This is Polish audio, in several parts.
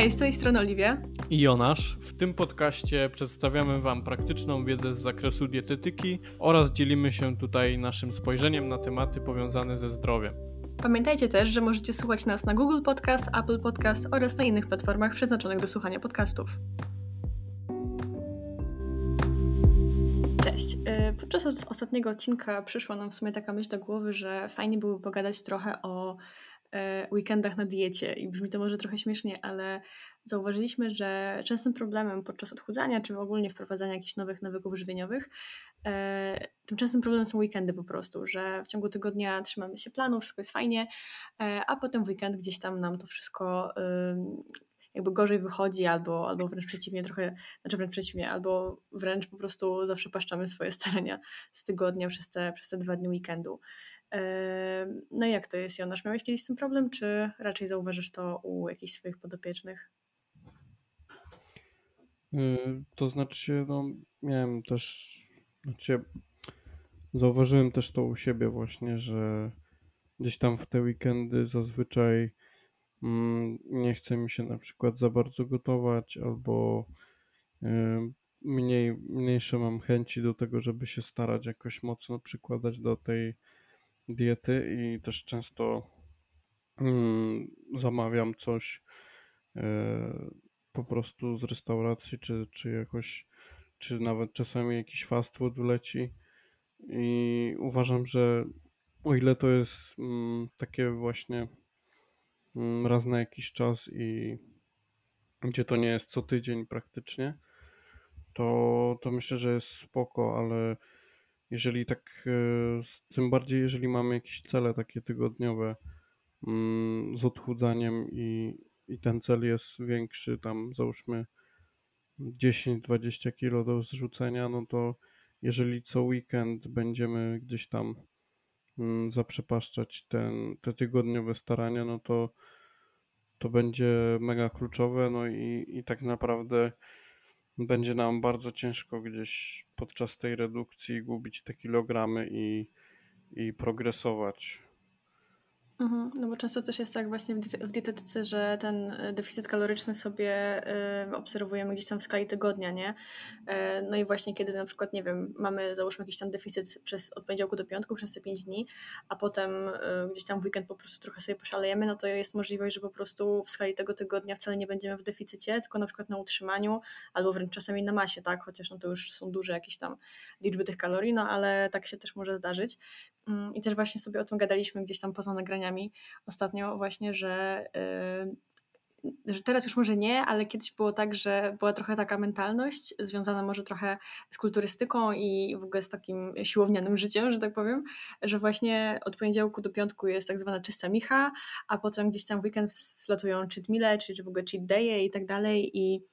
Hej, z tej strony Oliwia. I Jonasz. W tym podcaście przedstawiamy Wam praktyczną wiedzę z zakresu dietetyki oraz dzielimy się tutaj naszym spojrzeniem na tematy powiązane ze zdrowiem. Pamiętajcie też, że możecie słuchać nas na Google Podcast, Apple Podcast oraz na innych platformach przeznaczonych do słuchania podcastów. Cześć. Y, podczas ostatniego odcinka przyszła nam w sumie taka myśl do głowy, że fajnie byłoby pogadać trochę o e, weekendach na diecie i brzmi to może trochę śmiesznie, ale zauważyliśmy, że częstym problemem podczas odchudzania czy ogólnie wprowadzania jakichś nowych nawyków żywieniowych, e, tym częstym problemem są weekendy po prostu, że w ciągu tygodnia trzymamy się planu, wszystko jest fajnie, e, a potem w weekend gdzieś tam nam to wszystko jakby gorzej wychodzi, albo, albo wręcz przeciwnie, trochę, znaczy wręcz przeciwnie, albo wręcz po prostu zawsze paszczamy swoje starania z tygodnia przez te, przez te dwa dni weekendu. No jak to jest, Jonasz? Miałeś kiedyś z tym problem, czy raczej zauważysz to u jakichś swoich podopiecznych? Y, to znaczy, no, miałem też, znaczy, zauważyłem też to u siebie właśnie, że gdzieś tam w te weekendy zazwyczaj mm, nie chce mi się na przykład za bardzo gotować, albo y, mniej, mniejsze mam chęci do tego, żeby się starać jakoś mocno przykładać do tej diety i też często mm, zamawiam coś e, po prostu z restauracji, czy, czy jakoś, czy nawet czasami jakiś fast food wleci. I uważam, że o ile to jest mm, takie właśnie mm, raz na jakiś czas i gdzie to nie jest co tydzień praktycznie, to, to myślę, że jest spoko, ale jeżeli tak, e, tym bardziej jeżeli mamy jakieś cele takie tygodniowe mm, z odchudzaniem i, i ten cel jest większy, tam załóżmy 10-20 kilo do zrzucenia, no to jeżeli co weekend będziemy gdzieś tam mm, zaprzepaszczać ten, te tygodniowe starania, no to to będzie mega kluczowe, no i, i tak naprawdę będzie nam bardzo ciężko gdzieś podczas tej redukcji gubić te kilogramy i, i progresować. Mhm, no bo często też jest tak właśnie w dietetyce, że ten e, deficyt kaloryczny sobie y, obserwujemy gdzieś tam w skali tygodnia, nie? Y, no i właśnie kiedy na przykład, nie wiem, mamy załóżmy jakiś tam deficyt przez, od poniedziałku do piątku przez te 5 dni, a potem y, gdzieś tam w weekend po prostu trochę sobie poszalejemy, no to jest możliwość, że po prostu w skali tego tygodnia wcale nie będziemy w deficycie, tylko na przykład na utrzymaniu albo wręcz czasami na masie, tak? Chociaż no to już są duże jakieś tam liczby tych kalorii, no ale tak się też może zdarzyć. Mm, I też właśnie sobie o tym gadaliśmy gdzieś tam poza nagraniami ostatnio właśnie, że, yy, że teraz już może nie, ale kiedyś było tak, że była trochę taka mentalność związana może trochę z kulturystyką i w ogóle z takim siłownianym życiem, że tak powiem, że właśnie od poniedziałku do piątku jest tak zwana czysta micha, a potem gdzieś tam w weekend wlatują cheat meale, czy w ogóle cheat day'e i tak dalej i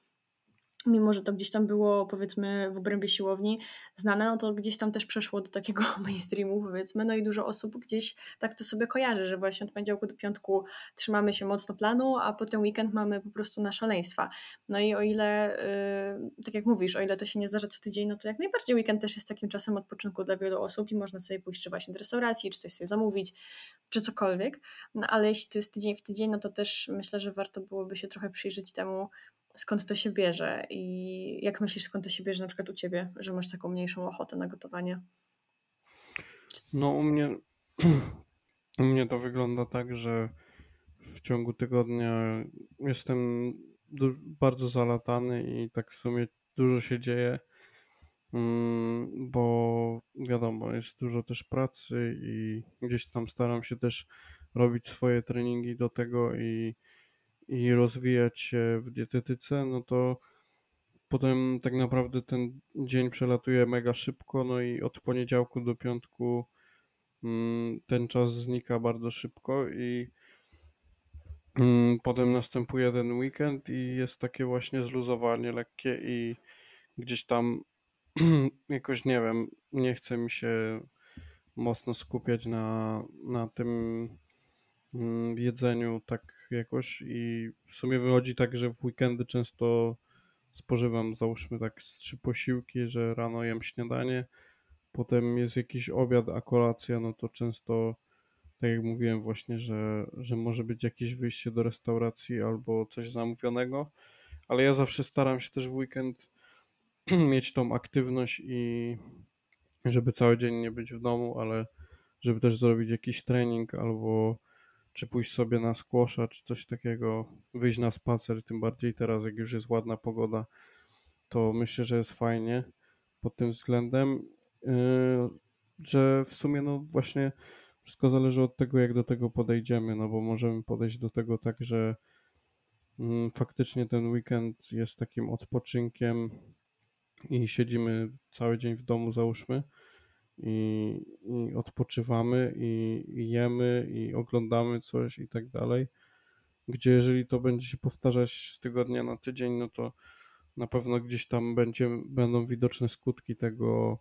mimo że to gdzieś tam było powiedzmy w obrębie siłowni znane, no to gdzieś tam też przeszło do takiego mainstreamu powiedzmy, no i dużo osób gdzieś tak to sobie kojarzy, że właśnie od poniedziałku do piątku trzymamy się mocno planu, a potem weekend mamy po prostu na szaleństwa. No i o ile, yy, tak jak mówisz, o ile to się nie zdarza co tydzień, no to jak najbardziej weekend też jest takim czasem odpoczynku dla wielu osób i można sobie pójść czy właśnie do restauracji, czy coś sobie zamówić, czy cokolwiek, no ale jeśli to jest tydzień w tydzień, no to też myślę, że warto byłoby się trochę przyjrzeć temu, skąd to się bierze i jak myślisz, skąd to się bierze na przykład u ciebie, że masz taką mniejszą ochotę na gotowanie? No u mnie, u mnie to wygląda tak, że w ciągu tygodnia jestem bardzo zalatany i tak w sumie dużo się dzieje, mm, bo wiadomo, jest dużo też pracy i gdzieś tam staram się też robić swoje treningi do tego i i rozwijać się w dietetyce, no to potem tak naprawdę ten dzień przelatuje mega szybko, no i od poniedziałku do piątku mm, ten czas znika bardzo szybko i mm, potem następuje ten weekend i jest takie właśnie zluzowanie lekkie i gdzieś tam jakoś nie wiem, nie chce mi się mocno skupiać na, na tym Mm, jedzeniu tak jakoś i w sumie wychodzi tak, że w weekendy często spożywam załóżmy tak z trzy posiłki, że rano jem śniadanie, potem jest jakiś obiad, a kolacja, no to często tak jak mówiłem właśnie, że, że może być jakieś wyjście do restauracji albo coś zamówionego, ale ja zawsze staram się też w weekend mieć tą aktywność i żeby cały dzień nie być w domu, ale żeby też zrobić jakiś trening albo czy pójść sobie na skłosza, czy coś takiego, wyjść na spacer, tym bardziej teraz, jak już jest ładna pogoda, to myślę, że jest fajnie pod tym względem, yy, że w sumie no właśnie wszystko zależy od tego, jak do tego podejdziemy, no bo możemy podejść do tego tak, że mm, faktycznie ten weekend jest takim odpoczynkiem i siedzimy cały dzień w domu, załóżmy, i, i odpoczywamy, i, i jemy, i oglądamy coś i tak dalej. Gdzie jeżeli to będzie się powtarzać z tygodnia na tydzień, no to na pewno gdzieś tam będzie, będą widoczne skutki tego,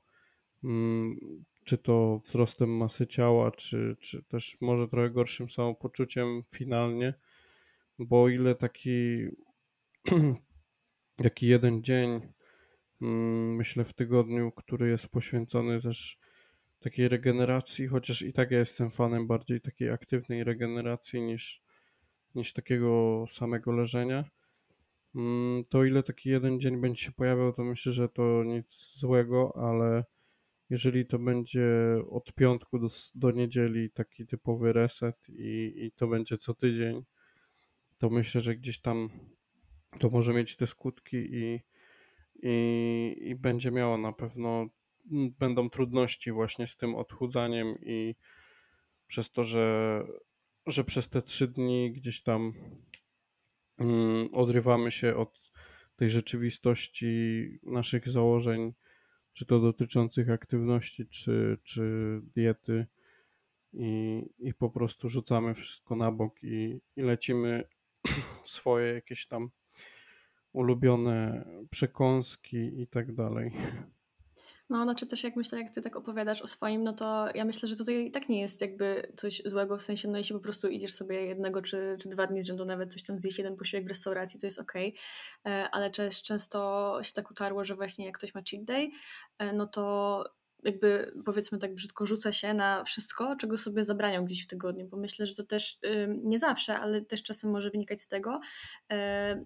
mm, czy to wzrostem masy ciała, czy, czy też może trochę gorszym samopoczuciem finalnie, bo o ile taki, taki jeden dzień, mm, myślę w tygodniu, który jest poświęcony też takiej regeneracji, chociaż i tak ja jestem fanem bardziej takiej aktywnej regeneracji niż, niż takiego samego leżenia. Mm, to ile taki jeden dzień będzie się pojawiał, to myślę, że to nic złego, ale jeżeli to będzie od piątku do, do niedzieli taki typowy reset i, i to będzie co tydzień, to myślę, że gdzieś tam to może mieć te skutki i, i, i będzie miało na pewno będą trudności właśnie z tym odchudzaniem i przez to, że, że przez te trzy dni gdzieś tam mm, odrywamy się od tej rzeczywistości naszych założeń, czy to dotyczących aktywności, czy, czy diety i, i po prostu rzucamy wszystko na bok i, i lecimy swoje jakieś tam ulubione przekąski i tak dalej. No, znaczy też jak myślę, jak ty tak opowiadasz o swoim, no to ja myślę, że to i tak nie jest jakby coś złego, w sensie, no jeśli po prostu idziesz sobie jednego czy, czy dwa dni z rzędu nawet coś tam zjeść, jeden posiłek w restauracji, to jest okej, okay. E, ale też często się tak utarło, że właśnie jak ktoś ma cheat day, e, no to jakby powiedzmy tak brzydko rzuca się na wszystko, czego sobie zabraniał gdzieś w tygodniu, bo myślę, że to też nie zawsze, ale też czasem może wynikać z tego,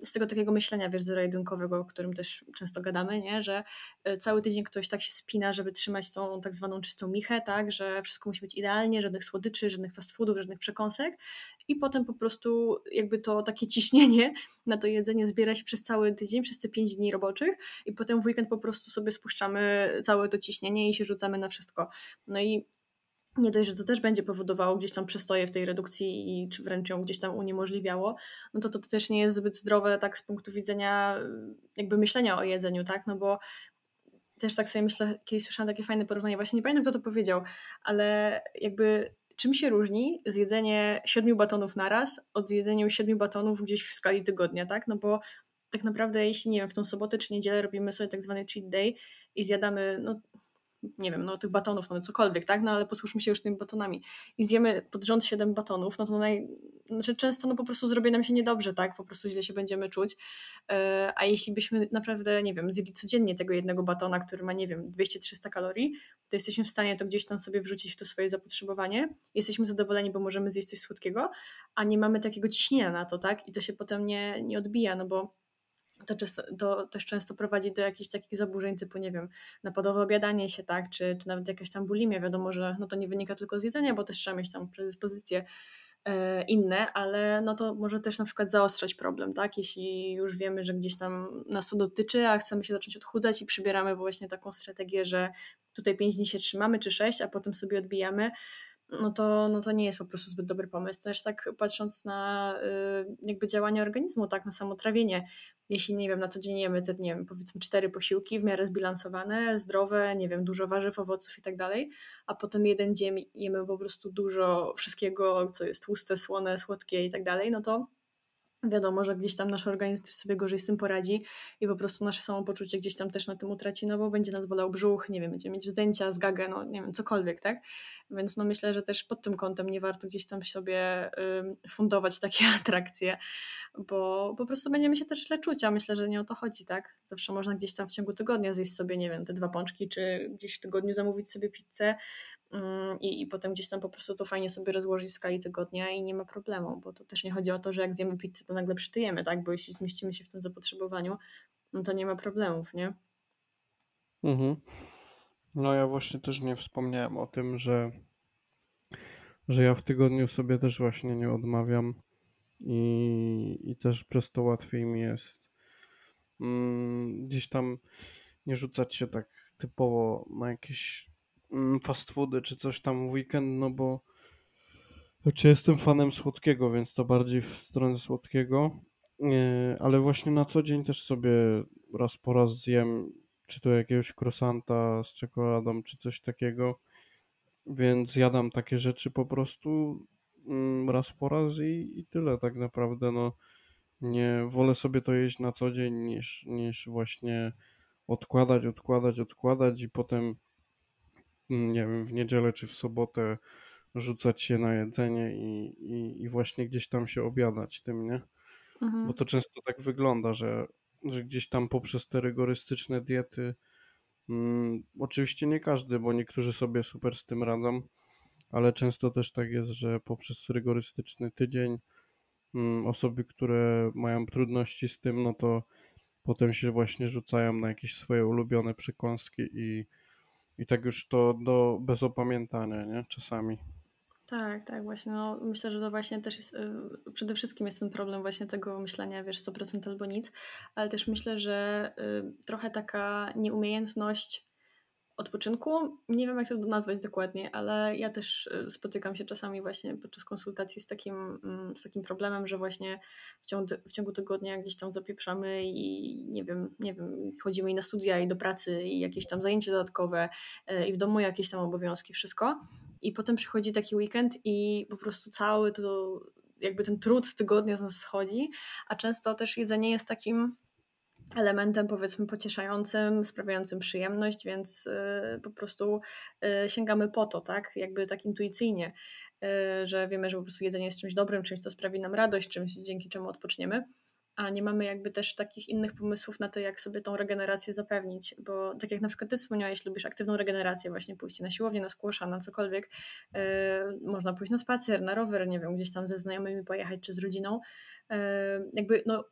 z tego takiego myślenia, wiesz, zero-jedynkowego, o którym też często gadamy, nie? że e, cały tydzień ktoś tak się spina, żeby trzymać tą tak zwaną czystą michę, tak, że wszystko musi być idealnie, żadnych słodyczy, żadnych fast foodów, żadnych przekąsek. I potem po prostu jakby to takie ciśnienie na to jedzenie zbiera się przez cały tydzień, przez te pięć dni roboczych. I potem w weekend po prostu sobie spuszczamy całe to ciśnienie i się rzucamy na wszystko. No i nie dość, że to też będzie powodowało gdzieś tam przestoje w tej redukcji i czy wręcz ją gdzieś tam uniemożliwiało, no to to też nie jest zbyt zdrowe tak z punktu widzenia jakby myślenia o jedzeniu, tak, no bo też tak sobie myślę, kiedyś słyszałam takie fajne porównanie, właśnie nie pamiętam kto to powiedział, ale jakby czym się różni zjedzenie siedmiu batonów naraz od zjedzenia siedmiu batonów gdzieś w skali tygodnia, tak, no bo tak naprawdę jeśli, nie wiem, w tą sobotę czy niedzielę robimy sobie tak zwany cheat day i zjadamy, no nie wiem, no tych batonów, no cokolwiek, tak, no ale posłuchajmy się już tymi batonami. I zjemy pod rząd 7 batonów, no to naj... znaczy często no po prostu zrobi nam się niedobrze, tak, po prostu źle się będziemy czuć, e, a jeśli byśmy naprawdę, nie wiem, zjedli codziennie tego jednego batona, który ma, nie wiem, 200-300 kalorii, to jesteśmy w stanie to gdzieś tam sobie wrzucić w to swoje zapotrzebowanie, jesteśmy zadowoleni, bo możemy zjeść coś słodkiego, a nie mamy takiego ciśnienia na to, tak, i to się potem nie, nie odbija, no bo to, często, to też często prowadzi do jakichś takich zaburzeń typu, nie wiem, napadowe obiadanie się, tak, czy, czy nawet jakaś tam bulimia. Wiadomo, że no to nie wynika tylko z jedzenia, bo też trzeba mieć tam predyspozycje e, inne, ale no to może też na przykład zaostrzać problem, tak? Jeśli już wiemy, że gdzieś tam nas to dotyczy, a chcemy się zacząć odchudzać i przybieramy właśnie taką strategię, że tutaj 5 dni się trzymamy, czy 6, a potem sobie odbijamy, no to, no to nie jest po prostu zbyt dobry pomysł. Też tak patrząc na y, jakby działanie organizmu, tak, na samo trawienie. Jeśli, nie wiem, na co dzień jemy te, nie wiem, powiedzmy cztery posiłki w miarę zbilansowane, zdrowe, nie wiem, dużo warzyw, owoców i tak dalej, a potem jeden dzień jemy po prostu dużo wszystkiego, co jest tłuste, słone, słodkie i tak dalej, no to wiadomo, że gdzieś tam nasz organizm też sobie gorzej z tym poradzi i po prostu nasze samopoczucie gdzieś tam też na tym utraci, no bo będzie nas bolał brzuch, nie wiem, będziemy mieć wzdęcia, zgagę, no nie wiem, cokolwiek, tak? Więc no myślę, że też pod tym kątem nie warto gdzieś tam sobie y, fundować takie atrakcje, bo po prostu będziemy się też źle czuć, a myślę, że nie o to chodzi, tak? Zawsze można gdzieś tam w ciągu tygodnia zjeść sobie, nie wiem, te dwa pączki, czy gdzieś w tygodniu zamówić sobie pizzę, i, i potem gdzieś tam po prostu to fajnie sobie rozłożyć w skali tygodnia i nie ma problemu, bo to też nie chodzi o to, że jak zjemy pizzę, to nagle przytyjemy, tak? Bo jeśli zmieścimy się w tym zapotrzebowaniu, no to nie ma problemów, nie? Mhm. No ja właśnie też nie wspomniałem o tym, że, że ja w tygodniu sobie też właśnie nie odmawiam i, i też przez to łatwiej mi jest mm, gdzieś tam nie rzucać się tak typowo na jakieś mm, fast foody czy coś tam w weekend, no bo znaczy jestem fanem słodkiego, więc to bardziej w stronę słodkiego, ale właśnie na co dzień też sobie raz po raz zjem czy to jakiegoś croissanta z czekoladą, czy coś takiego. Więc jadam takie rzeczy po prostu mm, raz po raz i, i tyle tak naprawdę. No, nie wolę sobie to jeść na co dzień niż, niż właśnie odkładać, odkładać, odkładać i potem mm, nie wiem, w niedzielę czy w sobotę rzucać się na jedzenie i, i, i właśnie gdzieś tam się obiadać tym, nie? Mhm. Bo to często tak wygląda, że że gdzieś tam poprzez te rygorystyczne diety, mm, oczywiście nie każdy, bo niektórzy sobie super z tym radzą, ale często też tak jest, że poprzez rygorystyczny tydzień mm, osoby, które mają trudności z tym, no to potem się właśnie rzucają na jakieś swoje ulubione przekąski i, i tak już to do bez opamiętania, nie? Czasami. Tak, tak, właśnie. No, myślę, że to właśnie też jest, y, przede wszystkim jest ten problem właśnie tego myślenia, wiesz, 100% albo nic, ale też myślę, że y, trochę taka nieumiejętność odpoczynku, nie wiem jak to nazwać dokładnie, ale ja też y, spotykam się czasami właśnie podczas konsultacji z takim, mm, z takim problemem, że właśnie w ciągu, w ciągu tygodnia gdzieś tam zapieprzamy i nie wiem, nie wiem, chodzimy i na studia i do pracy i jakieś tam zajęcia dodatkowe i w domu jakieś tam obowiązki, wszystko. I potem przychodzi taki weekend i po prostu cały to, jakby ten trud z tygodnia z nas schodzi, a często też jedzenie jest takim elementem powiedzmy pocieszającym, sprawiającym przyjemność, więc y, po prostu y, sięgamy po to, tak, jakby tak intuicyjnie, y, że wiemy, że po prostu jedzenie jest czymś dobrym, czymś, co sprawi nam radość, czymś, dzięki czemu odpoczniemy a nie mamy jakby też takich innych pomysłów na to, jak sobie tą regenerację zapewnić, bo tak jak na przykład ty wspomniałeś, lubisz aktywną regenerację, właśnie pójście na siłownię, na squasha, na cokolwiek, można pójść na spacer, na rower, nie wiem, gdzieś tam ze znajomymi pojechać, czy z rodziną, jakby no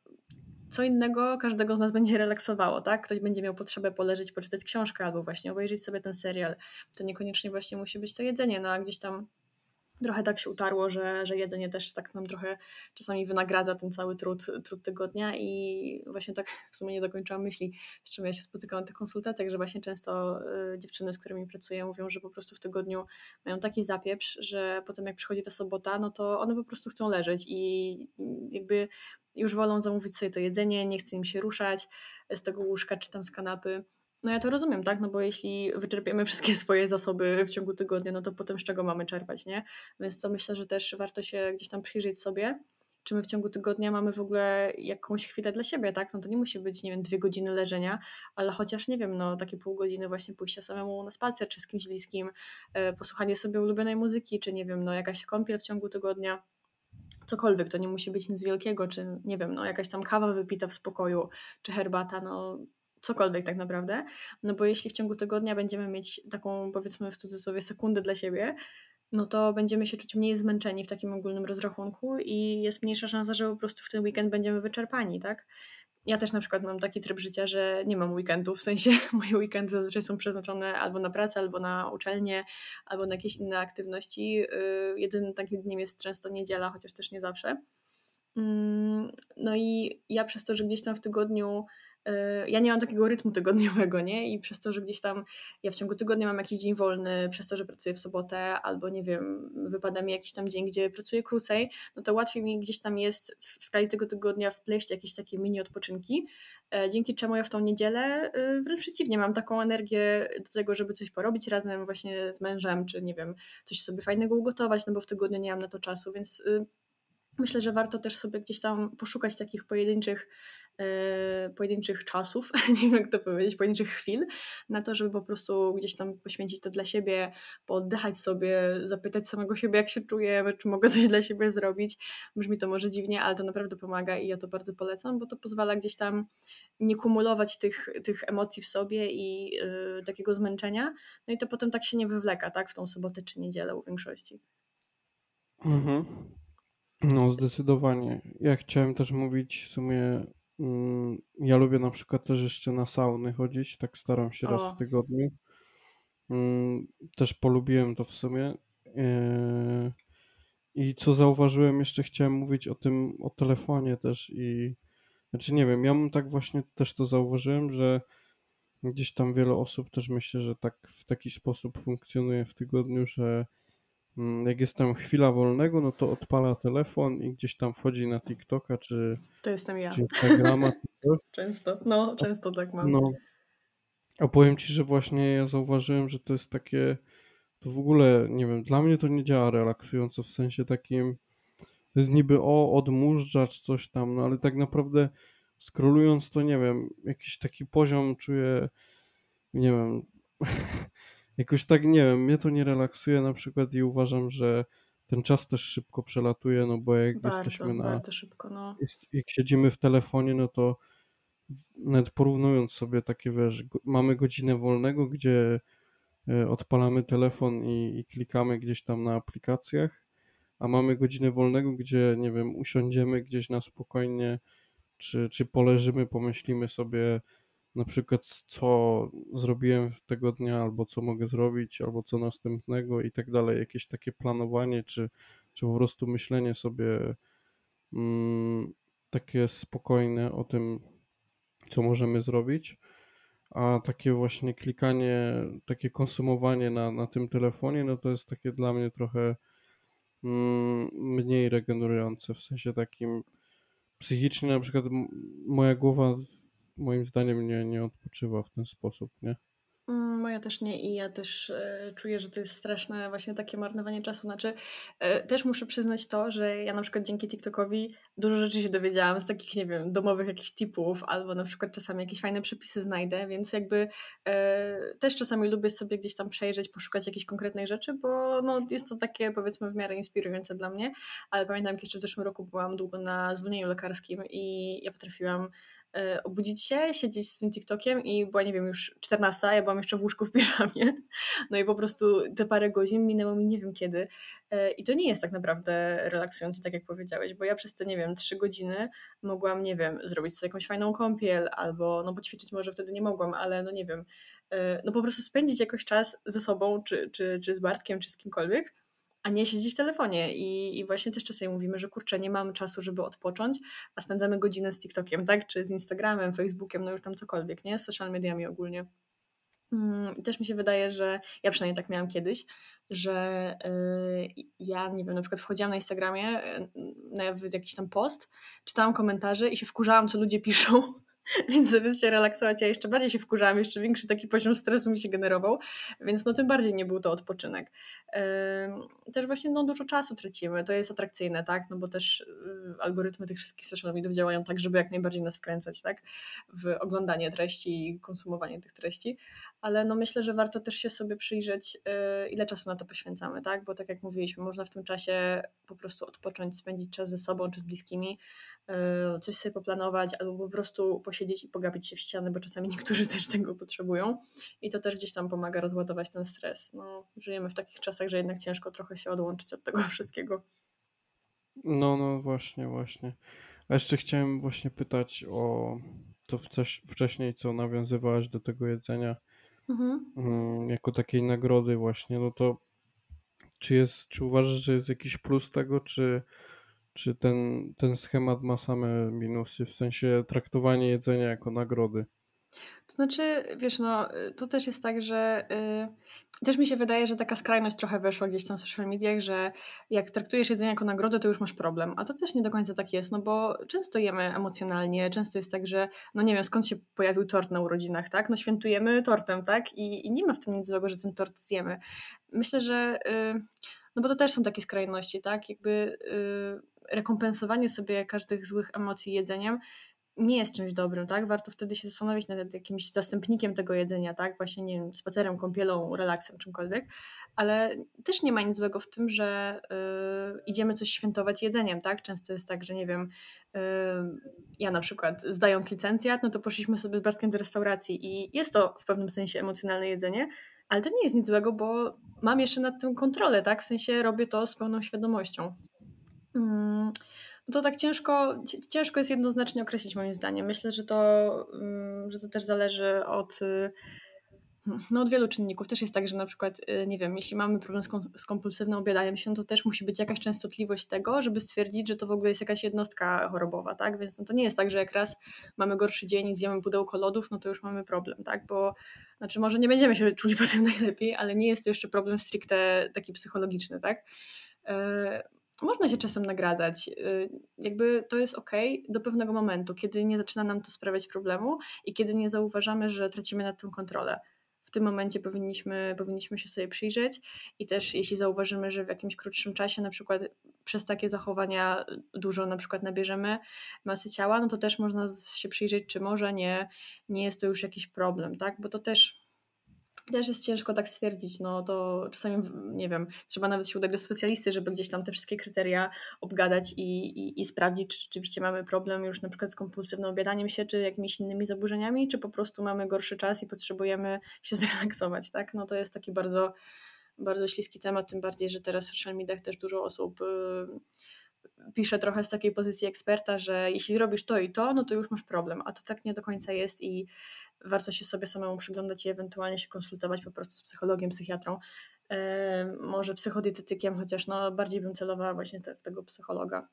co innego każdego z nas będzie relaksowało, tak? Ktoś będzie miał potrzebę poleżeć, poczytać książkę albo właśnie obejrzeć sobie ten serial. To niekoniecznie właśnie musi być to jedzenie, no a gdzieś tam trochę tak się utarło, że, że jedzenie też tak nam trochę czasami wynagradza ten cały trud, trud tygodnia i właśnie tak w sumie nie dokończyłam myśli, z czym ja się spotykałam na tych konsultacjach, że właśnie często y, dziewczyny, z którymi pracuję, mówią, że po prostu w tygodniu mają taki zapieprz, że potem jak przychodzi ta sobota, no to one po prostu chcą leżeć i jakby już wolą zamówić sobie to jedzenie, nie chce im się ruszać z tego łóżka czy tam z kanapy. No ja to rozumiem, tak? No bo jeśli wyczerpiemy wszystkie swoje zasoby w ciągu tygodnia, no to potem z czego mamy czerpać, nie? Więc to myślę, że też warto się gdzieś tam przyjrzeć sobie, czy my w ciągu tygodnia mamy w ogóle jakąś chwilę dla siebie, tak? No to nie musi być, nie wiem, dwie godziny leżenia, ale chociaż, nie wiem, no takie pół godziny właśnie pójścia samemu na spacer, czy z kimś bliskim, e, posłuchanie sobie ulubionej muzyki, czy nie wiem, no jakaś kąpiel w ciągu tygodnia cokolwiek, to nie musi być nic wielkiego, czy nie wiem, no jakaś tam kawa wypita w spokoju, czy herbata, no cokolwiek tak naprawdę, no bo jeśli w ciągu tygodnia będziemy mieć taką powiedzmy w cudzysłowie sekundę dla siebie, no to będziemy się czuć mniej zmęczeni w takim ogólnym rozrachunku i jest mniejsza szansa, że po prostu w ten weekend będziemy wyczerpani, tak? Ja też na przykład mam taki tryb życia, że nie mam weekendów, w sensie moje weekendy zazwyczaj są przeznaczone albo na pracę, albo na uczelnię, albo na jakieś inne aktywności. Yy, jedynym takim dniem jest często niedziela, chociaż też nie zawsze. Mm, no i ja przez to, że gdzieś tam w tygodniu Y, ja nie mam takiego rytmu tygodniowego, nie? I przez to, że gdzieś tam ja w ciągu tygodnia mam jakiś dzień wolny, przez to, że pracuję w sobotę, albo nie wiem, wypada mi jakiś tam dzień, gdzie pracuję krócej, no to łatwiej mi gdzieś tam jest w skali tego tygodnia wpleść jakieś takie mini odpoczynki, e, dzięki czemu ja w tą niedzielę y, wręcz przeciwnie, mam taką energię do tego, żeby coś porobić razem właśnie z mężem, czy nie wiem, coś sobie fajnego ugotować, no bo w tygodniu nie mam na to czasu, więc y, myślę, że warto też sobie gdzieś tam poszukać takich pojedynczych e, pojedynczych czasów, nie wiem jak to powiedzieć, pojedynczych chwil, na to, żeby po prostu gdzieś tam poświęcić to dla siebie, pooddychać sobie, zapytać samego siebie, jak się czuję, czy mogę coś dla siebie zrobić. Brzmi to może dziwnie, ale to naprawdę pomaga i ja to bardzo polecam, bo to pozwala gdzieś tam nie kumulować tych, tych emocji w sobie i yy, takiego zmęczenia, no i to potem tak się nie wywleka, tak, w tą sobotę czy niedzielę u większości. Mhm. No, zdecydowanie. Ja chciałem też mówić w sumie, ja lubię na przykład też jeszcze na sauny chodzić, tak staram się raz w tygodniu. Mm, też polubiłem to w sumie. Yy, I co zauważyłem, jeszcze chciałem mówić o tym, o telefonie też i znaczy nie wiem, ja mam tak właśnie też to zauważyłem, że gdzieś tam wiele osób też myślę, że tak w taki sposób funkcjonuje w tygodniu, że Mm, jak jest tam chwila wolnego, no to odpala telefon i gdzieś tam wchodzi na TikToka czy, to jestem ja. czy Instagrama. często, no, często tak mam. No. A powiem Ci, że właśnie ja zauważyłem, że to jest takie, to w ogóle, nie wiem, dla mnie to nie działa relaksująco, w sensie takim, to jest niby o, odmurzacz coś tam, no ale tak naprawdę scrollując to, nie wiem, jakiś taki poziom czuję, nie wiem, jakoś tak nie wiem, mnie to nie relaksuje na przykład i uważam, że ten czas też szybko przelatuje, no bo jak bardzo, jesteśmy na. Bardzo szybko, no. Jak siedzimy w telefonie, no to nawet porównując sobie takie, wiesz, mamy godzinę wolnego, gdzie e, odpalamy telefon i, i klikamy gdzieś tam na aplikacjach, a mamy godzinę wolnego, gdzie, nie wiem, usiądziemy gdzieś na spokojnie, czy, czy poleżymy, pomyślimy sobie, na przykład co zrobiłem tego dnia, albo co mogę zrobić, albo co następnego i tak dalej. Jakieś takie planowanie, czy, czy po prostu myślenie sobie mm, takie spokojne o tym, co możemy zrobić. A takie właśnie klikanie, takie konsumowanie na, na tym telefonie, no to jest takie dla mnie trochę mm, mniej regenerujące, w sensie takim psychicznie na przykład moja głowa moim zdaniem nie, nie odpoczywa w ten sposób, nie? Mm, moja też nie i ja też e, czuję, że to jest straszne właśnie takie marnowanie czasu. Znaczy, e, też muszę przyznać to, że ja na przykład dzięki TikTokowi dużo rzeczy się dowiedziałam z takich, nie wiem, domowych jakichś tipów, albo na przykład czasami jakieś fajne przepisy znajdę, więc jakby e, też czasami lubię sobie gdzieś tam przejrzeć, poszukać jakiejś konkretnej rzeczy, bo no, jest to takie powiedzmy w miarę inspirujące dla mnie, ale pamiętam, jak jeszcze w zeszłym roku byłam długo na zwolnieniu lekarskim i ja potrafiłam E, obudzić się, siedzieć z tym TikTokiem i była, nie wiem, już 14, ja byłam jeszcze w łóżku w piżamie. No i po prostu te parę godzin minęło mi nie wiem kiedy. E, I to nie jest tak naprawdę relaksujące, tak jak powiedziałeś, bo ja przez te, nie wiem, 3 godziny mogłam, nie wiem, zrobić sobie jakąś fajną kąpiel albo, no bo ćwiczyć może wtedy nie mogłam, ale no nie wiem, e, no po prostu spędzić jakoś czas ze sobą, czy, czy, czy z Bartkiem, czy z kimkolwiek a nie siedzieć w telefonie. I, I właśnie też czasami mówimy, że kurczę, nie mamy czasu, żeby odpocząć, a spędzamy godzinę z TikTokiem, tak? Czy z Instagramem, Facebookiem, no już tam cokolwiek, nie? Z social mediami ogólnie. Mm, też mi się wydaje, że ja przynajmniej tak miałam kiedyś, że yy, ja, nie wiem, na przykład wchodziłam na Instagramie, yy, w jakiś tam post, czytałam komentarze i się wkurzałam, co ludzie piszą więc zamiast się relaksować, ja jeszcze bardziej się wkurzałam, jeszcze większy taki poziom stresu mi się generował, więc no tym bardziej nie był to odpoczynek. Też właśnie no, dużo czasu tracimy, to jest atrakcyjne, tak, no bo też y, algorytmy tych wszystkich social mediów działają tak, żeby jak najbardziej nas wkręcać, tak, w oglądanie treści i konsumowanie tych treści, ale no myślę, że warto też się sobie przyjrzeć, y, ile czasu na to poświęcamy, tak, bo tak jak mówiliśmy, można w tym czasie po prostu odpocząć, spędzić czas ze sobą czy z bliskimi, y, coś sobie poplanować albo po prostu posiedzieć posiedzieć i pogapić się w ściany, bo czasami niektórzy też tego potrzebują i to też gdzieś tam pomaga rozładować ten stres. No, żyjemy w takich czasach, że jednak ciężko trochę się odłączyć od tego wszystkiego. No, no właśnie, właśnie. A jeszcze chciałem właśnie pytać o to wcześniej, co nawiązywałaś do tego jedzenia mhm. Mm, jako takiej nagrody właśnie, no to czy jest, czy uważasz, że jest jakiś plus tego, czy czy ten, ten schemat ma same minusy, w sensie traktowanie jedzenia jako nagrody? To znaczy, wiesz, no, to też jest tak, że yy, też mi się wydaje, że taka skrajność trochę weszła gdzieś tam w social mediach, że jak traktujesz jedzenie jako nagrodę, to już masz problem. A to też nie do końca tak jest, no bo często jemy emocjonalnie, często jest tak, że no nie wiem, skąd się pojawił tort na urodzinach, tak? No świętujemy tortem, tak? I, i nie ma w tym nic złego, że ten tort zjemy. Myślę, że... Yy, no bo to też są takie skrajności, tak? Jakby yy, rekompensowanie sobie każdych złych emocji jedzeniem nie jest czymś dobrym, tak? Warto wtedy się zastanowić nad jakimś zastępnikiem tego jedzenia, tak? Właśnie, nie wiem, spacerem, kąpielą, relaksem, czymkolwiek, ale też nie ma nic złego w tym, że y, idziemy coś świętować jedzeniem, tak? Często jest tak, że nie wiem, y, ja na przykład zdając licencjat, no to poszliśmy sobie z Bartkiem do restauracji i jest to w pewnym sensie emocjonalne jedzenie, ale to nie jest nic złego, bo mam jeszcze nad tym kontrolę, tak? W sensie robię to z pełną świadomością. Mm, no to tak ciężko, ciężko jest jednoznacznie określić moim zdaniem. Myślę, że to, mm, że to też zależy od, y, no od wielu czynników. Też jest tak, że na przykład, y, nie wiem, jeśli mamy problem z kompulsywnym objadaniem się, to też musi być jakaś częstotliwość tego, żeby stwierdzić, że to w ogóle jest jakaś jednostka chorobowa, tak? Więc no to nie jest tak, że jak raz mamy gorszy dzień i zjemy pudełko lodów, no to już mamy problem, tak? Bo znaczy może nie będziemy się czuli potem najlepiej, ale nie jest to jeszcze problem stricte taki psychologiczny, tak? Można się czasem nagradzać. Y, jakby to jest ok do pewnego momentu, kiedy nie zaczyna nam to sprawiać problemu i kiedy nie zauważamy, że tracimy nad tym kontrolę. W tym momencie powinniśmy, powinniśmy się sobie przyjrzeć i też jeśli zauważymy, że w jakimś krótszym czasie na przykład przez takie zachowania dużo na przykład nabierzemy masy ciała, no to też można się przyjrzeć, czy może nie, nie jest to już jakiś problem, tak? Bo to też też jest ciężko tak stwierdzić, no to czasami, nie wiem, trzeba nawet się udać do specjalisty, żeby gdzieś tam te wszystkie kryteria obgadać i, i, i sprawdzić, czy rzeczywiście mamy problem już na przykład z kompulsywnym objadaniem się, czy jakimiś innymi zaburzeniami, czy po prostu mamy gorszy czas i potrzebujemy się zrelaksować, tak? No to jest taki bardzo, bardzo śliski temat, tym bardziej, że teraz w social mediach też dużo osób... Yy, piszę trochę z takiej pozycji eksperta, że jeśli robisz to i to, no to już masz problem, a to tak nie do końca jest i warto się sobie samemu przyglądać i ewentualnie się konsultować po prostu z psychologiem, psychiatrą, yy, może psychodietetykiem, chociaż no bardziej bym celowała właśnie te, w tego psychologa.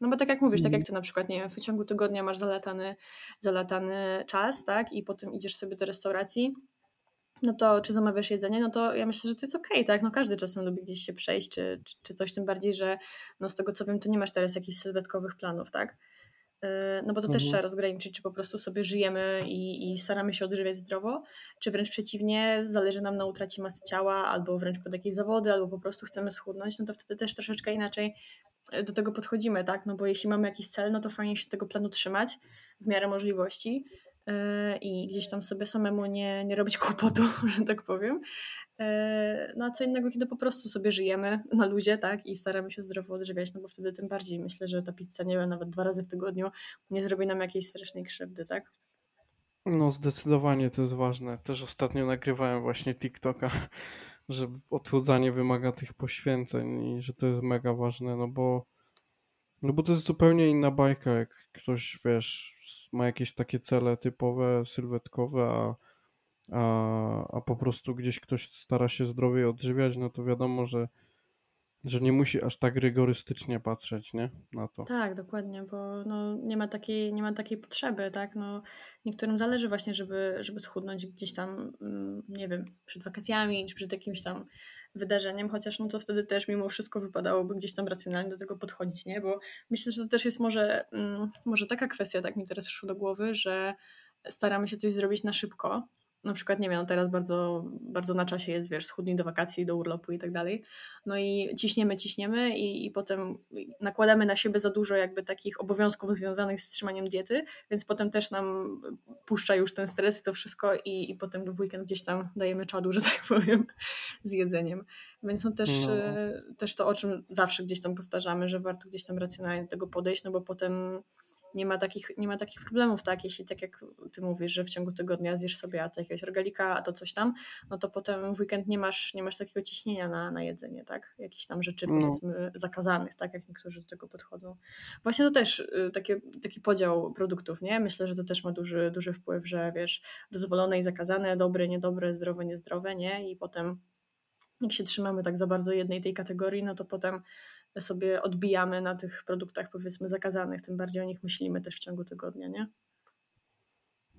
No bo tak jak mówisz, tak jak mhm. ty na przykład, nie wiem, w ciągu tygodnia masz zalatany, zalatany czas, tak, i potem idziesz sobie do restauracji, no to czy zamawiasz jedzenie, no to ja myślę, że to jest okej, okay, tak? No każdy czasem lubi gdzieś się przejść, czy, czy, czy, coś, tym bardziej, że no z tego co wiem, to nie masz teraz jakichś sylwetkowych planów, tak? Yy, no bo to mhm. też trzeba rozgraniczyć, czy po prostu sobie żyjemy i, i, staramy się odżywiać zdrowo, czy wręcz przeciwnie, zależy nam na utracie masy ciała, albo wręcz pod jakieś zawody, albo po prostu chcemy schudnąć, no to wtedy też troszeczkę inaczej yy, do tego podchodzimy, tak? No bo jeśli mamy jakiś cel, no to fajnie się tego planu trzymać w miarę możliwości, i gdzieś tam sobie samemu nie, nie robić kłopotu, że tak powiem. E, no a co innego, kiedy po prostu sobie żyjemy na luzie, tak, i staramy się zdrowo odżywiać, no bo wtedy tym bardziej myślę, że ta pizza, nie wiem, nawet dwa razy w tygodniu nie zrobi nam jakiejś strasznej krzywdy, tak? No zdecydowanie to jest ważne. Też ostatnio nagrywałem właśnie TikToka, że odchudzanie wymaga tych poświęceń i że to jest mega ważne, no bo no bo to jest zupełnie inna bajka, jak ktoś, wiesz, ma jakieś takie cele typowe, sylwetkowe, a, a, a po prostu gdzieś ktoś stara się zdrowiej odżywiać, no to wiadomo, że że nie musi aż tak rygorystycznie patrzeć, nie? Na to. Tak, dokładnie, bo no, nie, ma takiej, nie ma takiej potrzeby, tak? No, niektórym zależy właśnie, żeby, żeby schudnąć gdzieś tam, mm, nie wiem, przed wakacjami, czy przed jakimś tam wydarzeniem, chociaż no to wtedy też mimo wszystko wypadałoby gdzieś tam racjonalnie do tego podchodzić, nie? Bo myślę, że to też jest może, mm, może taka kwestia, tak mi teraz przyszło do głowy, że staramy się coś zrobić na szybko, na przykład, nie wiem, no teraz bardzo, bardzo na czasie jest, wiesz, schudnij do wakacji, do urlopu i tak dalej. No i ciśniemy, ciśniemy i, i potem nakładamy na siebie za dużo jakby takich obowiązków związanych z trzymaniem diety, więc potem też nam puszcza już ten stres i to wszystko i, i potem w weekend gdzieś tam dajemy czadu, że tak powiem, z jedzeniem. Więc no też, no. Też to, o czym zawsze gdzieś tam powtarzamy, że warto gdzieś tam racjonalnie do tego podejść, no bo potem nie ma takich, nie ma takich problemów, tak? Jeśli tak jak ty mówisz, że w ciągu tygodnia zjesz sobie a to jakiegoś rogalika, a to coś tam, no to potem w weekend nie masz, nie masz takiego ciśnienia na, na jedzenie, tak? Jakichś tam rzeczy no. powiedzmy zakazanych, tak? Jak niektórzy do tego podchodzą. Właśnie to też y, takie, taki podział produktów, nie? Myślę, że to też ma duży, duży wpływ, że wiesz, dozwolone i zakazane, dobre, niedobre, zdrowe, niezdrowe, nie? I potem jak się trzymamy tak za bardzo jednej tej kategorii, no to potem sobie odbijamy na tych produktach powiedzmy zakazanych, tym bardziej o nich myślimy też w ciągu tygodnia, nie?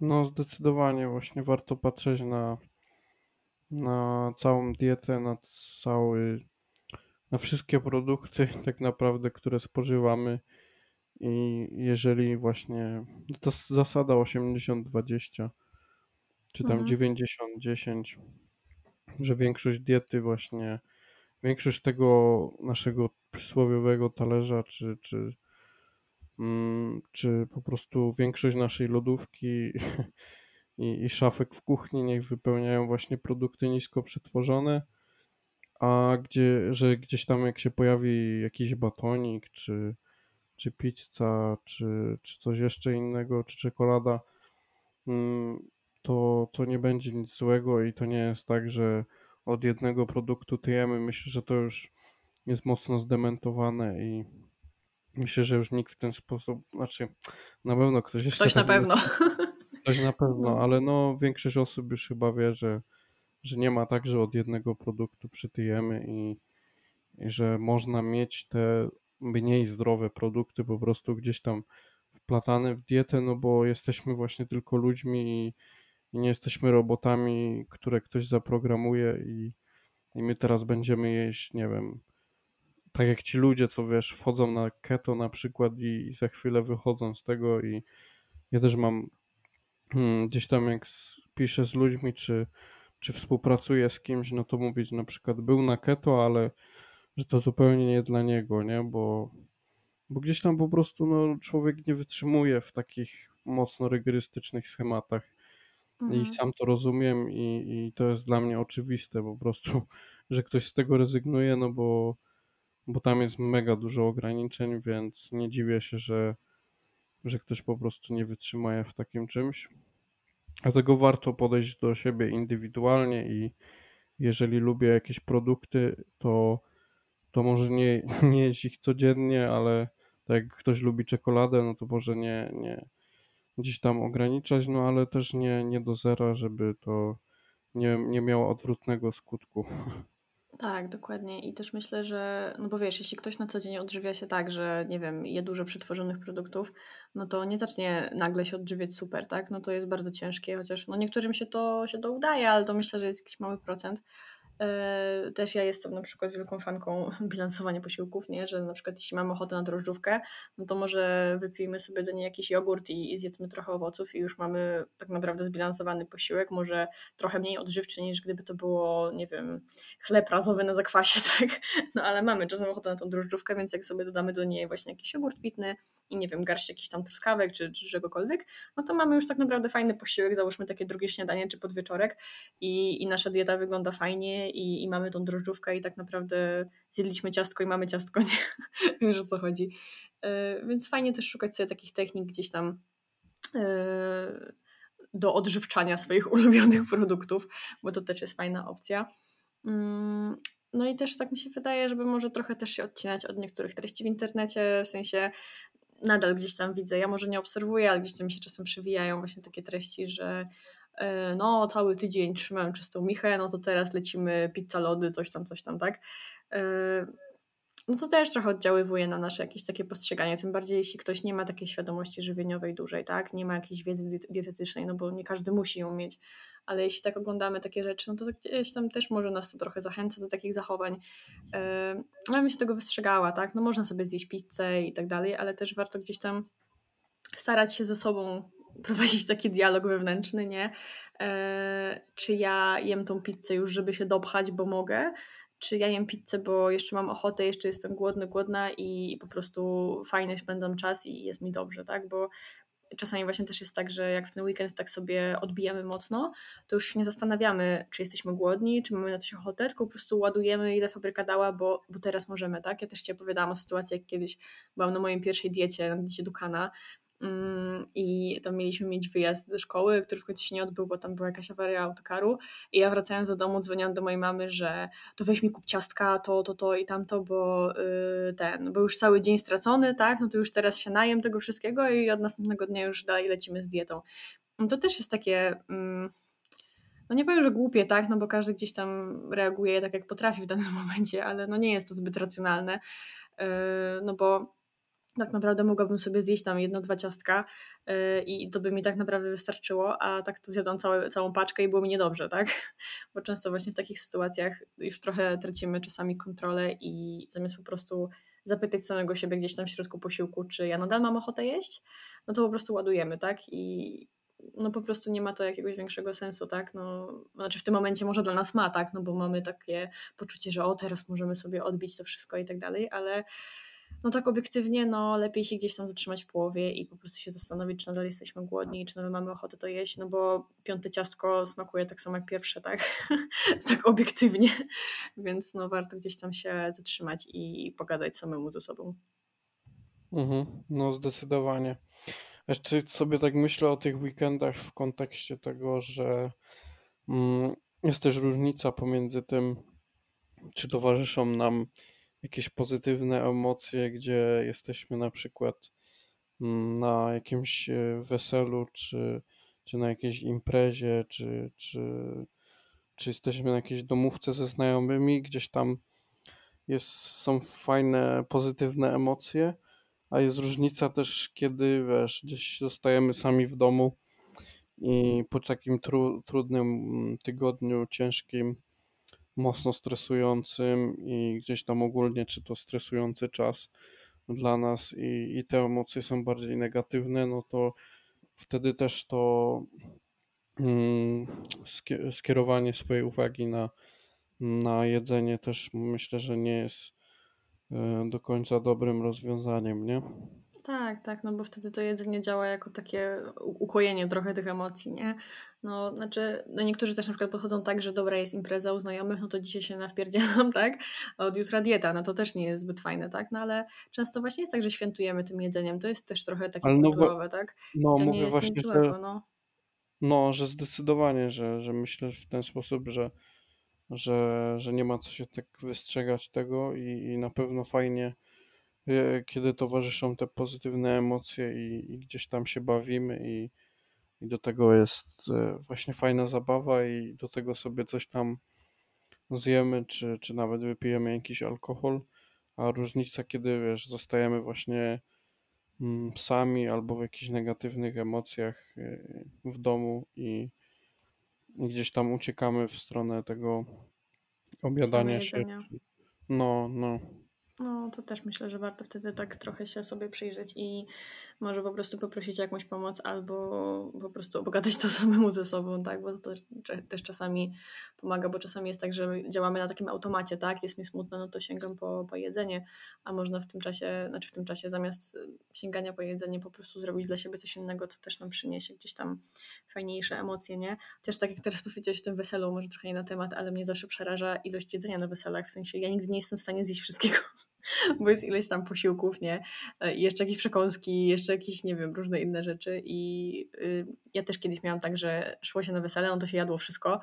No zdecydowanie właśnie warto patrzeć na, na całą dietę, na cały, na wszystkie produkty tak naprawdę, które spożywamy i jeżeli właśnie to zasada 80-20 czy tam mhm. 90-10, że większość diety właśnie większość tego naszego przysłowiowego talerza, czy, czy mm, czy po prostu większość naszej lodówki i, i szafek w kuchni niech wypełniają właśnie produkty nisko przetworzone, a gdzie, że gdzieś tam jak się pojawi jakiś batonik, czy, czy pizza, czy, czy coś jeszcze innego, czy czekolada, mm, to, to nie będzie nic złego i to nie jest tak, że od jednego produktu tyjemy. Myślę, że to już jest mocno zdementowane i myślę, że już nikt w ten sposób, znaczy na pewno ktoś jeszcze... Ktoś na pewno. Ktoś na pewno, no. ale no większość osób już chyba wie, że, że nie ma tak, że od jednego produktu przytyjemy i, i że można mieć te mniej zdrowe produkty po prostu gdzieś tam wplatane w dietę, no bo jesteśmy właśnie tylko ludźmi i, i nie jesteśmy robotami, które ktoś zaprogramuje i, i my teraz będziemy jeść, nie wiem, tak jak ci ludzie, co wiesz, wchodzą na keto na przykład i, i za chwilę wychodzą z tego i ja też mam hmm, gdzieś tam jak piszę z ludźmi, czy, czy współpracuję z kimś, no to mówić na przykład był na keto, ale że to zupełnie nie dla niego, nie, bo, bo gdzieś tam po prostu no, człowiek nie wytrzymuje w takich mocno rygorystycznych schematach mhm. i sam to rozumiem i, i to jest dla mnie oczywiste po prostu, że ktoś z tego rezygnuje, no bo bo tam jest mega dużo ograniczeń, więc nie dziwię się, że, że ktoś po prostu nie wytrzyma w takim czymś. Dlatego warto podejść do siebie indywidualnie i jeżeli lubię jakieś produkty, to, to może nie, nie jeść ich codziennie, ale tak jak ktoś lubi czekoladę, no to może nie, nie gdzieś tam ograniczać, no ale też nie, nie do zera, żeby to nie, nie miało odwrotnego skutku. Tak, dokładnie. I też myślę, że, no bo wiesz, jeśli ktoś na co dzień odżywia się tak, że nie wiem, je dużo przetworzonych produktów, no to nie zacznie nagle się odżywiać super, tak? No to jest bardzo ciężkie, chociaż no niektórym się to, się to udaje, ale to myślę, że jest jakiś mały procent. E, też ja jestem na przykład wielką fanką bilansowania posiłków, nie? że na przykład jeśli mamy ochotę na drożdżówkę, no to może wypijmy sobie do niej jakiś jogurt i, i zjedzmy trochę owoców i już mamy tak naprawdę zbilansowany posiłek, może trochę mniej odżywczy niż gdyby to było, nie wiem, chleb razowy na zakwasie, tak? No ale mamy czasem ochotę na tą drożdżówkę, więc jak sobie dodamy do niej właśnie jakiś jogurt pitny i nie wiem, garść jakichś tam truskawek czy, czy czegokolwiek, no to mamy już tak naprawdę fajny posiłek, załóżmy takie drugie śniadanie czy podwieczorek i, i nasza dieta wygląda fajnie i, i mamy tą drożdżówkę i tak naprawdę zjedliśmy ciastko i mamy ciastko, nie? Wiesz o co chodzi. E, więc fajnie też szukać sobie takich technik gdzieś tam e, do odżywczania swoich ulubionych produktów, bo to też jest fajna opcja. Mm, no i też tak mi się wydaje, żeby może trochę też się odcinać od niektórych treści w internecie, w sensie nadal gdzieś tam widzę, ja może nie obserwuję, ale gdzieś tam mi się czasem przewijają właśnie takie treści, że no cały tydzień trzymałem czystą michę, no to teraz lecimy pizza lody, coś tam, coś tam, tak? E, no to też trochę oddziaływuje na nasze jakieś takie postrzeganie, tym bardziej jeśli ktoś nie ma takiej świadomości żywieniowej dużej, tak? Nie ma jakiejś wiedzy dietetycznej, no bo nie każdy musi ją mieć, ale jeśli tak oglądamy takie rzeczy, no to gdzieś tam też może nas to trochę zachęca do takich zachowań. E, no ja bym się tego wystrzegała, tak? No można sobie zjeść pizzę i tak dalej, ale też warto gdzieś tam starać się ze sobą prowadzić taki dialog wewnętrzny, nie? E, czy ja jem tą pizzę już, żeby się dopchać, bo mogę, czy ja jem pizzę, bo jeszcze mam ochotę, jeszcze jestem głodny, głodna i po prostu fajnie spędzam czas i jest mi dobrze, tak? Bo czasami właśnie też jest tak, że jak w ten weekend tak sobie odbijamy mocno, to już nie zastanawiamy, czy jesteśmy głodni, czy mamy na coś ochotę, tylko po prostu ładujemy, ile fabryka dała, bo, bo teraz możemy, tak? Ja też Ci opowiadałam o sytuacji, jak kiedyś byłam na mojej pierwszej diecie, na diecie Dukana I tam mieliśmy mieć wyjazd ze szkoły, który w końcu się nie odbył, bo tam była jakaś awaria autokaru. I ja wracając do domu, dzwoniłam do mojej mamy, że to weź mi kup ciastka, to, to, to i tamto, bo yy, ten, bo już cały dzień stracony, tak? No to już teraz się najem tego wszystkiego i od następnego dnia już dalej lecimy z dietą. No to też jest takie. Yy, no nie powiem, że głupie, tak, no bo każdy gdzieś tam reaguje tak, jak potrafi w danym momencie, ale no nie jest to zbyt racjonalne, yy, no bo tak naprawdę mogłabym sobie zjeść tam jedno, dwa ciastka yy, i to by mi tak naprawdę wystarczyło, a tak to zjadłam całe, całą paczkę i było mi niedobrze, tak? Bo często właśnie w takich sytuacjach już trochę tracimy czasami kontrolę i zamiast po prostu zapytać samego siebie gdzieś tam w środku posiłku, czy ja nadal mam ochotę jeść, no to po prostu ładujemy, tak? I no po prostu nie ma to jakiegoś większego sensu, tak? No, znaczy w tym momencie może dla nas ma, tak? No bo mamy takie poczucie, że o teraz możemy sobie odbić to wszystko i tak dalej, ale no tak obiektywnie, no lepiej się gdzieś tam zatrzymać w połowie i po prostu się zastanowić, czy nadal jesteśmy głodni, czy nadal mamy ochotę to jeść, no bo piąte ciastko smakuje tak samo jak pierwsze, tak? tak obiektywnie, więc no warto gdzieś tam się zatrzymać i pogadać samemu ze sobą. Mhm, no zdecydowanie. Jeszcze sobie tak myślę o tych weekendach w kontekście tego, że mm, jest też różnica pomiędzy tym, czy towarzyszą nam jakieś pozytywne emocje, gdzie jesteśmy na przykład mm, na jakimś e, weselu, czy, czy na jakiejś imprezie, czy, czy, czy jesteśmy na jakiejś domówce ze znajomymi, gdzieś tam jest, są fajne, pozytywne emocje, a jest różnica też, kiedy wiesz, gdzieś zostajemy sami w domu i po takim tru, trudnym mm, tygodniu, ciężkim, mocno stresującym i gdzieś tam ogólnie, czy to stresujący czas dla nas i, i te emocje są bardziej negatywne, no to wtedy też to mm, skierowanie swojej uwagi na, na jedzenie też myślę, że nie jest e, do końca dobrym rozwiązaniem, nie? Tak, tak, no bo wtedy to jedzenie działa jako takie ukojenie trochę tych emocji, nie? No, znaczy, no niektórzy też na przykład podchodzą tak, że dobra jest impreza u znajomych, no to dzisiaj się nawpierdzielam, tak? A od jutra dieta, no to też nie jest zbyt fajne, tak? No ale często właśnie jest tak, że świętujemy tym jedzeniem, to jest też trochę takie ale no, kulturowe, tak? No, I to nie jest właśnie, nic złego, że, no. No, że zdecydowanie, że, że myślę w ten sposób, że, że, że nie ma co się tak wystrzegać tego i, i na pewno fajnie kiedy towarzyszą te pozytywne emocje i, i gdzieś tam się bawimy i, i do tego jest e, właśnie fajna zabawa i do tego sobie coś tam zjemy, czy, czy nawet wypijemy jakiś alkohol, a różnica, kiedy wiesz, zostajemy właśnie mm, sami albo w jakichś negatywnych emocjach e, w domu i, i gdzieś tam uciekamy w stronę tego obiadania się. No, no. No, to też myślę, że warto wtedy tak trochę się sobie przyjrzeć i może po prostu poprosić o jakąś pomoc albo po prostu obgadać to samemu ze sobą, tak? Bo to też czasami pomaga, bo czasami jest tak, że działamy na takim automacie, tak? Jest mi smutno, no to sięgam po, po jedzenie, a można w tym czasie, znaczy w tym czasie zamiast sięgania po jedzenie po prostu zrobić dla siebie coś innego, co też nam przyniesie gdzieś tam fajniejsze emocje, nie? Chociaż tak jak teraz powiedziałeś o tym weselu, może trochę nie na temat, ale mnie zawsze przeraża ilość jedzenia na weselach, w sensie ja nigdy nie jestem w stanie zjeść wszystkiego. bo jest ileś tam posiłków, nie? E, I jeszcze jakieś przekąski, jeszcze jakieś, nie wiem, różne inne rzeczy. I y, ja też kiedyś miałam tak, że szło się na wesele, no to się jadło wszystko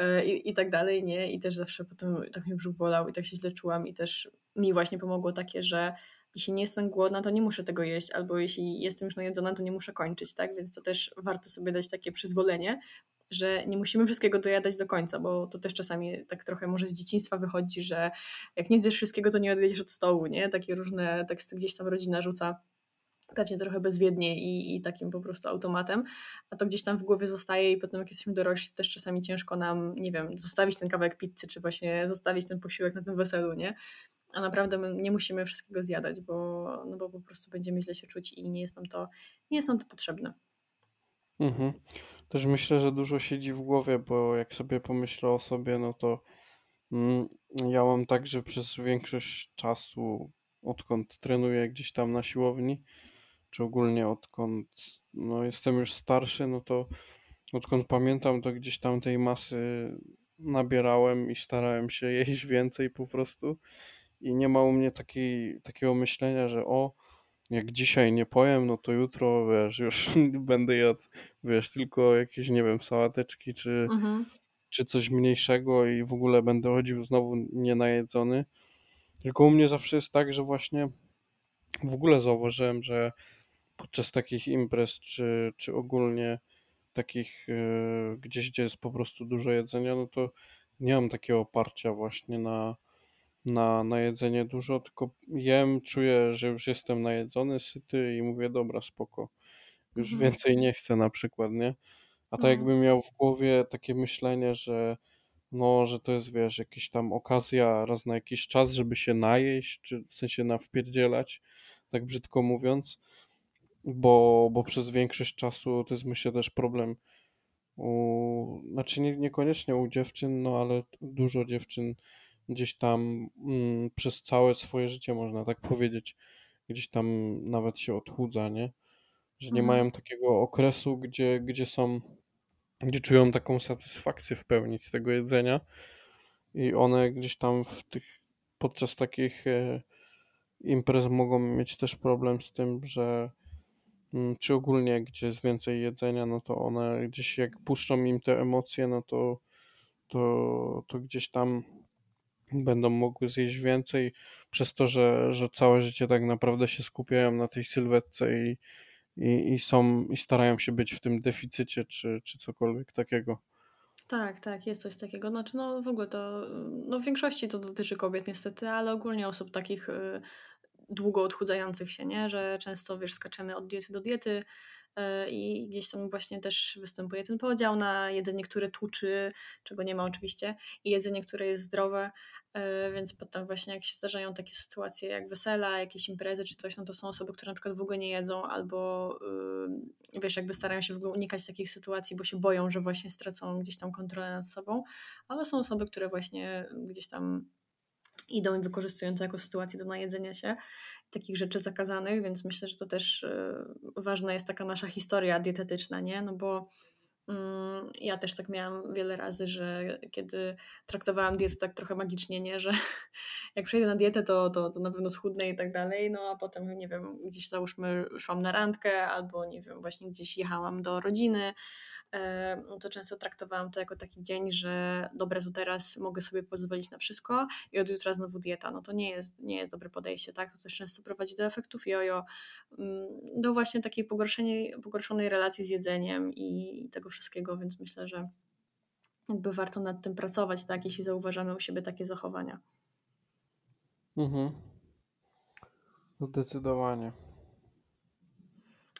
y, i tak dalej, nie? I też zawsze potem tak mnie brzuch bolał i tak się źle czułam i też mi właśnie pomogło takie, że jeśli nie jestem głodna, to nie muszę tego jeść, albo jeśli jestem już najedzona, to nie muszę kończyć, tak? Więc to też warto sobie dać takie przyzwolenie, że nie musimy wszystkiego dojadać do końca, bo to też czasami tak trochę może z dzieciństwa wychodzi, że jak nie zjesz wszystkiego, to nie odjedziesz od stołu, nie? Takie różne teksty gdzieś tam rodzina rzuca pewnie trochę bezwiednie i, i takim po prostu automatem, a to gdzieś tam w głowie zostaje i potem jak jesteśmy dorośli, też czasami ciężko nam, nie wiem, zostawić ten kawałek pizzy, czy właśnie zostawić ten posiłek na tym weselu, nie? A naprawdę nie musimy wszystkiego zjadać, bo, no bo po prostu będziemy źle się czuć i nie jest nam to, nie jest nam to potrzebne. Mhm. Też myślę, że dużo siedzi w głowie, bo jak sobie pomyślę o sobie, no to mm, ja mam tak, że przez większość czasu, odkąd trenuję gdzieś tam na siłowni, czy ogólnie odkąd no, jestem już starszy, no to odkąd pamiętam, to gdzieś tam tej masy nabierałem i starałem się jeść więcej po prostu. I nie ma u mnie takiej, takiego myślenia, że o, jak dzisiaj nie pojem, no to jutro, wiesz, już będę jadł, wiesz, tylko jakieś, nie wiem, sałateczki czy, mhm. czy coś mniejszego i w ogóle będę chodził znowu nienajedzony. Tylko u mnie zawsze jest tak, że właśnie w ogóle zauważyłem, że podczas takich imprez, czy, czy ogólnie takich yy, gdzieś, gdzie jest po prostu dużo jedzenia, no to nie mam takiego oparcia właśnie na, na, na jedzenie dużo, tylko jem, czuję, że już jestem najedzony, syty i mówię, dobra, spoko. Już mhm. więcej nie chcę na przykład, nie? A tak jakbym miał w głowie takie myślenie, że no, że to jest, wiesz, jakaś tam okazja raz na jakiś czas, żeby się najeść, czy w sensie nawpierdzielać, tak brzydko mówiąc, bo, bo przez większość czasu to jest myślę też problem u, znaczy nie, niekoniecznie u dziewczyn, no ale dużo dziewczyn gdzieś tam mm, przez całe swoje życie, można tak powiedzieć, gdzieś tam nawet się odchudza, nie? Że nie Mhm. mają takiego okresu, gdzie, gdzie są, gdzie czują taką satysfakcję w pełni z tego jedzenia i one gdzieś tam w tych, podczas takich e, imprez mogą mieć też problem z tym, że mm, czy ogólnie gdzie jest więcej jedzenia, no to one gdzieś jak puszczą im te emocje, no to, to, to gdzieś tam będą mogły zjeść więcej, przez to, że, że całe życie tak naprawdę się skupiają na tej sylwetce i, i, i są i starają się być w tym deficycie, czy, czy cokolwiek takiego. Tak, tak, jest coś takiego. Znaczy, no w ogóle to, no w większości to dotyczy kobiet niestety, ale ogólnie osób takich y, długo odchudzających się, nie? Że często, wiesz, skaczemy od diety do diety i gdzieś tam właśnie też występuje ten podział na jedzenie, które tłuczy, czego nie ma oczywiście, i jedzenie, które jest zdrowe, y, więc potem właśnie jak się zdarzają takie sytuacje jak wesela, jakieś imprezy czy coś, no to są osoby, które na przykład w ogóle nie jedzą albo y, wiesz, jakby starają się w ogóle unikać takich sytuacji, bo się boją, że właśnie stracą gdzieś tam kontrolę nad sobą, ale są osoby, które właśnie gdzieś tam idą i wykorzystują to jako sytuację do najedzenia się takich rzeczy zakazanych, więc myślę, że to też y, ważna jest taka nasza historia dietetyczna, nie? No bo mm, ja też tak miałam wiele razy, że kiedy traktowałam dietę tak trochę magicznie, nie? Że jak przejdę na dietę, to, to, to na pewno schudnę i tak dalej, no a potem, nie wiem, gdzieś załóżmy szłam na randkę albo, nie wiem, właśnie gdzieś jechałam do rodziny, to często traktowałam to jako taki dzień, że dobra, to teraz mogę sobie pozwolić na wszystko i od jutra znowu dieta. No to nie jest, nie jest dobre podejście, tak? To też często prowadzi do efektów jojo, mm, do właśnie takiej pogorszonej, pogorszonej relacji z jedzeniem i tego wszystkiego, więc myślę, że jakby warto nad tym pracować, tak? Jeśli zauważamy u siebie takie zachowania. Mhm. Zdecydowanie.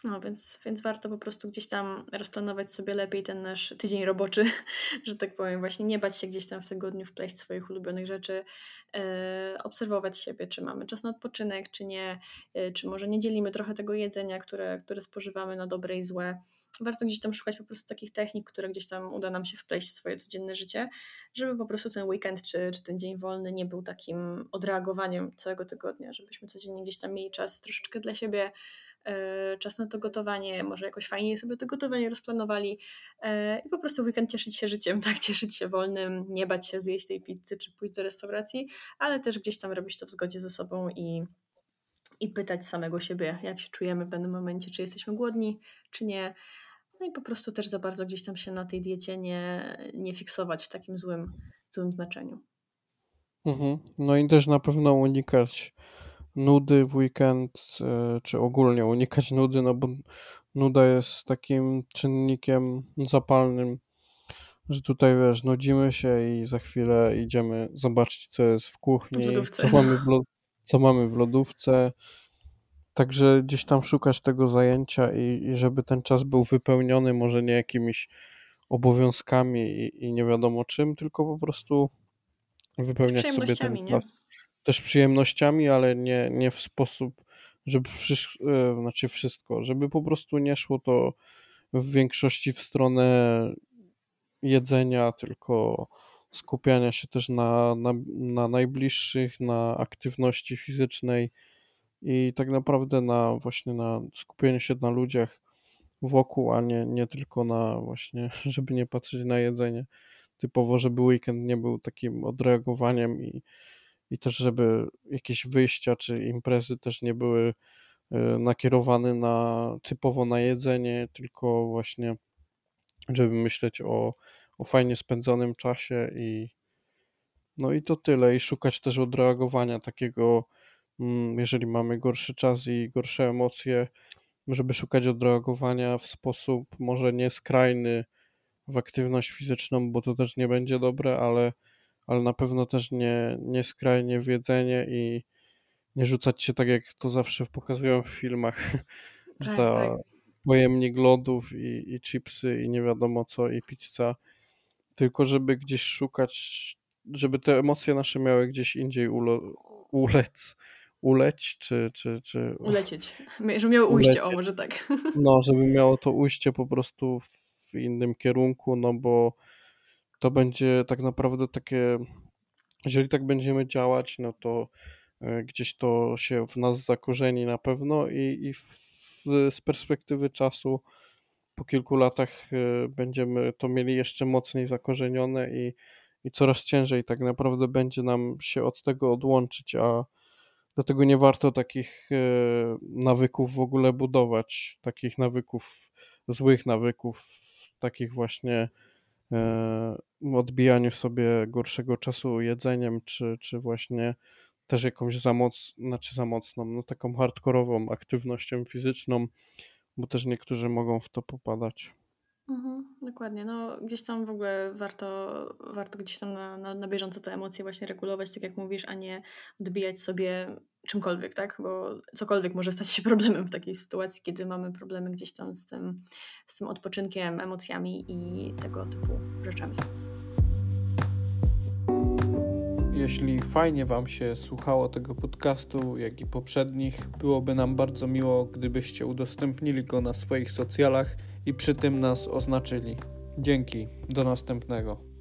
No, więc, więc warto po prostu gdzieś tam rozplanować sobie lepiej ten nasz tydzień roboczy, że tak powiem, właśnie nie bać się gdzieś tam w tygodniu wpleść swoich ulubionych rzeczy, e, obserwować siebie, czy mamy czas na odpoczynek, czy nie, e, czy może nie dzielimy trochę tego jedzenia, które, które spożywamy na dobre i złe. Warto gdzieś tam szukać po prostu takich technik, które gdzieś tam uda nam się wpleść w swoje codzienne życie, żeby po prostu ten weekend czy, czy ten dzień wolny nie był takim odreagowaniem całego tygodnia, żebyśmy codziennie gdzieś tam mieli czas troszeczkę dla siebie, czas na to gotowanie, może jakoś fajnie sobie to gotowanie rozplanowali e, i po prostu w weekend cieszyć się życiem, tak, cieszyć się wolnym, nie bać się zjeść tej pizzy czy pójść do restauracji, ale też gdzieś tam robić to w zgodzie ze sobą i, i pytać samego siebie, jak się czujemy w danym momencie, czy jesteśmy głodni, czy nie. No i po prostu też za bardzo gdzieś tam się na tej diecie nie, nie fiksować w takim złym, złym znaczeniu. Mhm. No i też na pewno unikać nudy w weekend, e, czy ogólnie unikać nudy, no bo nuda jest takim czynnikiem zapalnym, że tutaj wiesz, nudzimy się i za chwilę idziemy zobaczyć, co jest w kuchni, co mamy w, co mamy w lodówce. Także gdzieś tam szukać tego zajęcia i, i żeby ten czas był wypełniony może nie jakimiś obowiązkami i, i nie wiadomo czym, tylko po prostu wypełniać sobie ten czas. Nie? Też przyjemnościami, ale nie, nie w sposób, żeby wszystko, e, znaczy wszystko, żeby po prostu nie szło to w większości w stronę jedzenia, tylko skupiania się też na, na, na najbliższych, na aktywności fizycznej i tak naprawdę na właśnie na skupieniu się na ludziach wokół, a nie, nie tylko na właśnie, żeby nie patrzeć na jedzenie. Typowo, żeby weekend nie był takim odreagowaniem i i też, żeby jakieś wyjścia czy imprezy też nie były e, nakierowane na typowo na jedzenie, tylko właśnie, żeby myśleć o, o fajnie spędzonym czasie i no i to tyle. I szukać też odreagowania takiego, mm, jeżeli mamy gorszy czas i gorsze emocje, żeby szukać odreagowania w sposób może nie skrajny w aktywność fizyczną, bo to też nie będzie dobre, ale ale na pewno też nie, nie skrajnie w jedzenie i nie rzucać się tak, jak to zawsze pokazują w filmach, tak, że ta tak. pojemnik lodów i, i chipsy i nie wiadomo co i pizza, tylko żeby gdzieś szukać, żeby te emocje nasze miały gdzieś indziej ulo, ulec, uleć, czy, czy, czy... Ulecieć, żeby miało ujście, ulecieć. o może tak. No, żeby miało to ujście po prostu w innym kierunku, no bo to będzie tak naprawdę takie, jeżeli tak będziemy działać, no to e, gdzieś to się w nas zakorzeni na pewno i, i w, z perspektywy czasu po kilku latach e, będziemy to mieli jeszcze mocniej zakorzenione i, i coraz ciężej tak naprawdę będzie nam się od tego odłączyć, a dlatego nie warto takich e, nawyków w ogóle budować, takich nawyków, złych nawyków, takich właśnie odbijaniu sobie gorszego czasu jedzeniem, czy, czy właśnie też jakąś za moc, znaczy za mocną, no taką hardkorową aktywnością fizyczną, bo też niektórzy mogą w to popadać. Mhm, dokładnie. No, gdzieś tam w ogóle warto, warto gdzieś tam na, na, na bieżąco te emocje właśnie regulować, tak jak mówisz, a nie odbijać sobie czymkolwiek, tak? Bo cokolwiek może stać się problemem w takiej sytuacji, kiedy mamy problemy gdzieś tam z tym, z tym odpoczynkiem, emocjami i tego typu rzeczami. Jeśli fajnie Wam się słuchało tego podcastu, jak i poprzednich, byłoby nam bardzo miło, gdybyście udostępnili go na swoich socjalach i przy tym nas oznaczyli. Dzięki, do następnego.